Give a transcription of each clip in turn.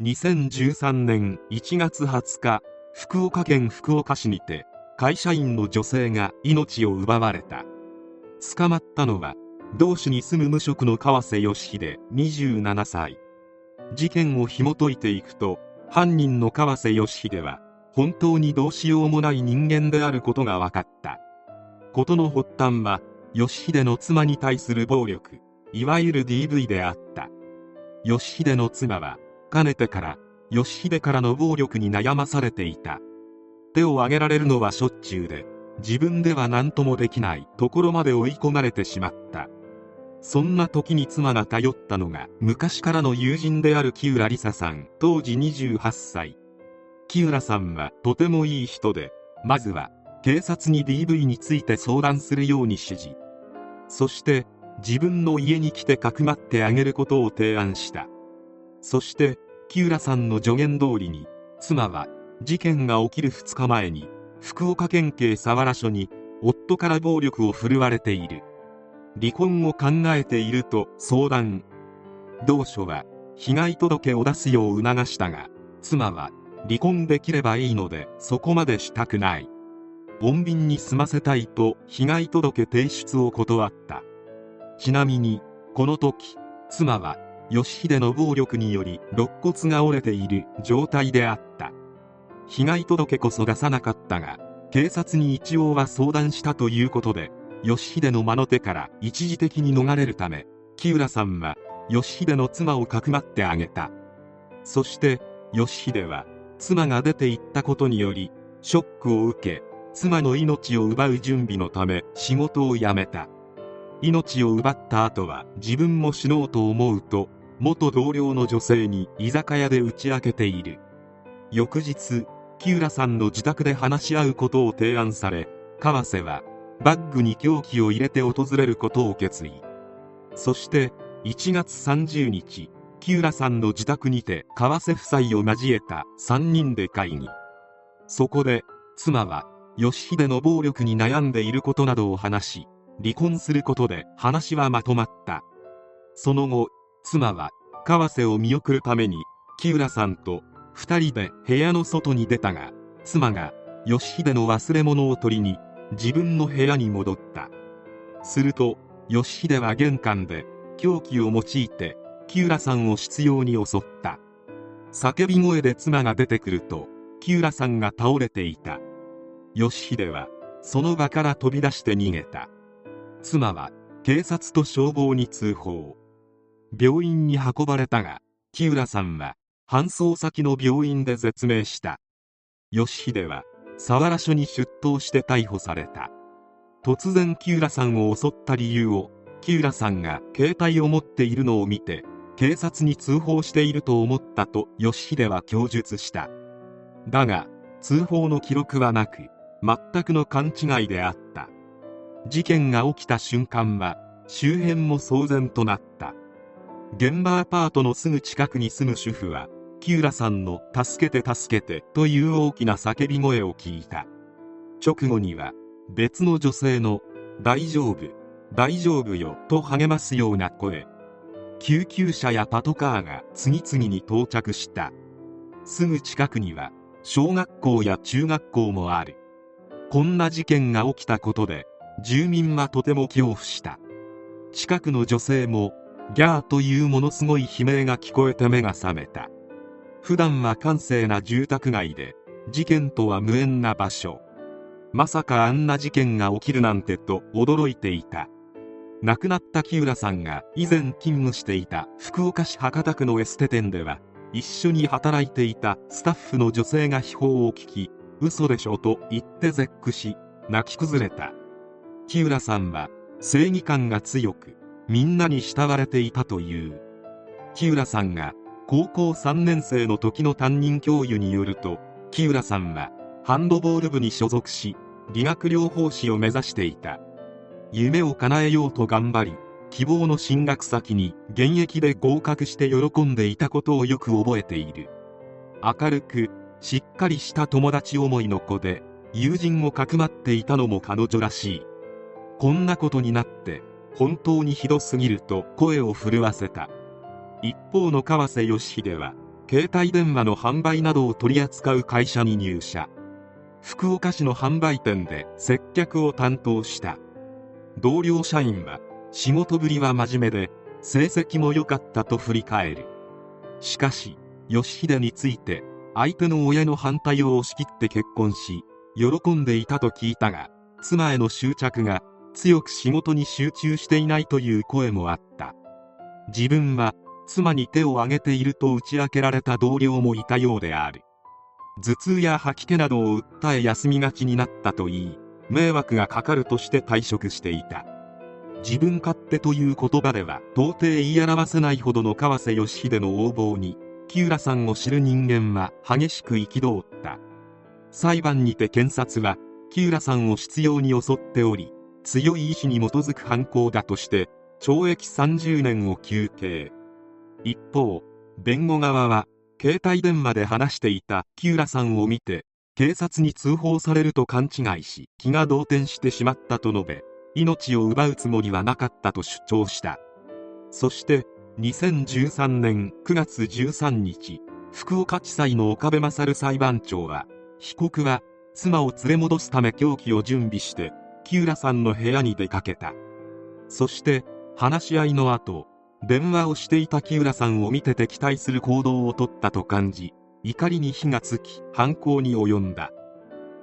2013年1月20日福岡県福岡市にて会社員の女性が命を奪われた。捕まったのは同市に住む無職の川瀬義秀27歳事件を紐解いていくと犯人の川瀬義秀は本当にどうしようもない人間であることが分かった。事の発端は義秀の妻に対する暴力いわゆる DV であった。義秀の妻はかねてから義秀からの暴力に悩まされていた。手を挙げられるのはしょっちゅうで自分では何ともできないところまで追い込まれてしまった。そんな時に妻が頼ったのが昔からの友人である木浦梨沙さん当時28歳。木浦さんはとてもいい人でまずは警察に DV について相談するように指示。そして自分の家に来てかくまってあげることを提案した。そして木浦さんの助言通りに妻は事件が起きる2日前に福岡県警佐原署に夫から暴力を振るわれている。離婚を考えていると相談。同署は被害届を出すよう促したが妻は離婚できればいいのでそこまでしたくない。穏便に済ませたいと被害届提出を断った。ちなみにこの時妻は義秀の暴力により肋骨が折れている状態であった。被害届こそ出さなかったが警察に一応は相談したということで義秀の魔の手から一時的に逃れるため木浦さんは義秀の妻をかくまってあげた。そして義秀は妻が出て行ったことによりショックを受け妻の命を奪う準備のため仕事を辞めた。命を奪った後は自分も死のうと思うと元同僚の女性に居酒屋で打ち明けている。翌日木浦さんの自宅で話し合うことを提案され川瀬はバッグに凶器を入れて訪れることを決意。そして1月30日木浦さんの自宅にて川瀬夫妻を交えた3人で会議。そこで妻は義秀の暴力に悩んでいることなどを話し離婚することで話はまとまった。その後妻は川瀬を見送るために木浦さんと2人で部屋の外に出たが妻が義秀の忘れ物を取りに自分の部屋に戻った。すると義秀は玄関で凶器を用いて木浦さんを執拗に襲った。叫び声で妻が出てくると木浦さんが倒れていた。義秀はその場から飛び出して逃げた。妻は警察と消防に通報。病院に運ばれたが木浦さんは搬送先の病院で絶命した。義秀は佐原署に出頭して逮捕された。突然木浦さんを襲った理由を木浦さんが携帯を持っているのを見て警察に通報していると思ったと義秀は供述した。だが通報の記録はなく全くの勘違いであった。事件が起きた瞬間は周辺も騒然となった。現場アパートのすぐ近くに住む主婦は木浦さんの「助けて助けて」という大きな叫び声を聞いた。直後には別の女性の「大丈夫大丈夫よ」と励ますような声。救急車やパトカーが次々に到着した。すぐ近くには小学校や中学校もある。こんな事件が起きたことで住民はとても恐怖した。近くの女性もギャーというものすごい悲鳴が聞こえて目が覚めた。普段は閑静な住宅街で事件とは無縁な場所。まさかあんな事件が起きるなんてと驚いていた。亡くなった木浦さんが以前勤務していた福岡市博多区のエステ店では一緒に働いていたスタッフの女性が秘宝を聞き嘘でしょと言って絶句し泣き崩れた。木浦さんは正義感が強くみんなに慕われていたという。木浦さんが高校3年生の時の担任教諭によると木浦さんはハンドボール部に所属し理学療法士を目指していた。夢を叶えようと頑張り希望の進学先に現役で合格して喜んでいたことをよく覚えている。明るくしっかりした友達思いの子で友人をかくまっていたのも彼女らしい。こんなことになって本当にひどすぎると声を震わせた。一方の川瀬義秀は携帯電話の販売などを取り扱う会社に入社。福岡市の販売店で接客を担当した。同僚社員は仕事ぶりは真面目で成績も良かったと振り返る。しかし義秀について相手の親の反対を押し切って結婚し喜んでいたと聞いたが妻への執着が強く仕事に集中していないという声もあった。自分は妻に手を挙げていると打ち明けられた同僚もいたようである。頭痛や吐き気などを訴え休みがちになったといい。迷惑がかかるとして退職していた。自分勝手という言葉では到底言い表せないほどの川瀬義秀の横暴に木浦さんを知る人間は激しく憤った。裁判にて検察は木浦さんを執拗に襲っており強い意志に基づく犯行だとして懲役30年を求刑。一方弁護側は携帯電話で話していた木浦さんを見て警察に通報されると勘違いし気が動転してしまったと述べ命を奪うつもりはなかったと主張した。そして2013年9月13日福岡地裁の岡部勝裁判長は被告は妻を連れ戻すため凶器を準備して木浦さんの部屋に出かけた。そして話し合いの後電話をしていた木浦さんを見て敵対する行動をとったと感じ怒りに火がつき犯行に及んだ。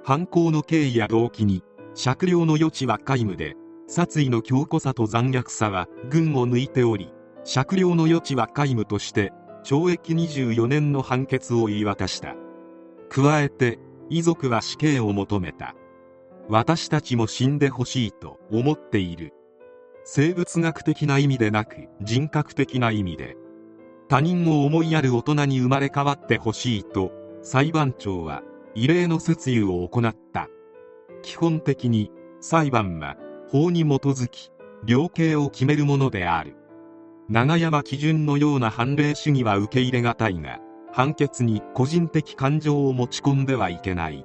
犯行の経緯や動機に酌量の余地は皆無で殺意の強固さと残虐さは群を抜いており酌量の余地は皆無として懲役24年の判決を言い渡した。加えて遺族は死刑を求めた。私たちも死んでほしいと思っている。生物学的な意味でなく人格的な意味で他人を思いやる大人に生まれ変わってほしいと裁判長は異例の説諭を行った。基本的に裁判は法に基づき量刑を決めるものである。長山基準のような判例主義は受け入れがたいが判決に個人的感情を持ち込んではいけない。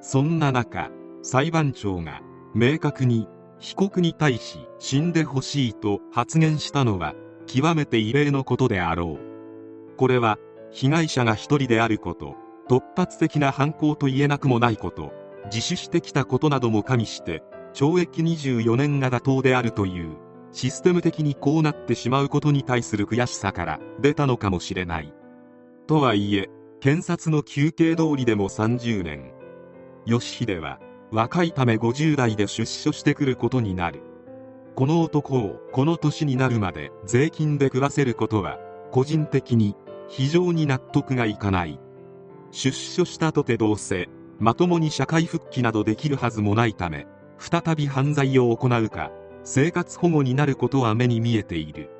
そんな中裁判長が明確に被告に対し死んでほしいと発言したのは極めて異例のことであろう。これは被害者が一人であること突発的な犯行と言えなくもないこと自首してきたことなども加味して懲役24年が妥当であるというシステム的にこうなってしまうことに対する悔しさから出たのかもしれない。とはいえ検察の求刑通りでも30年。義秀は若いため50代で出所してくることになる。この男をこの年になるまで税金で食わせることは個人的に非常に納得がいかない。出所したとてどうせまともに社会復帰などできるはずもないため再び犯罪を行うか生活保護になることは目に見えている。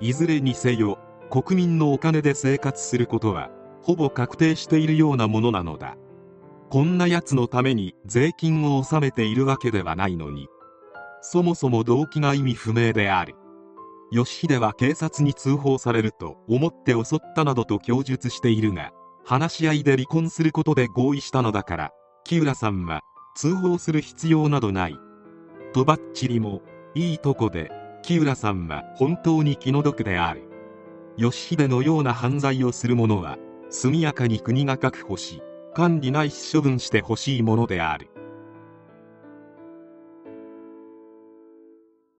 いずれにせよ国民のお金で生活することはほぼ確定しているようなものなのだ。こんな奴のために税金を納めているわけではないのに。そもそも動機が意味不明である。義秀は警察に通報されると思って襲ったなどと供述しているが話し合いで離婚することで合意したのだから木浦さんは通報する必要などない。とばっちりもいいとこで木浦さんは本当に気の毒である。義秀のような犯罪をする者は速やかに国が確保し管理ないし処分してほしいものである。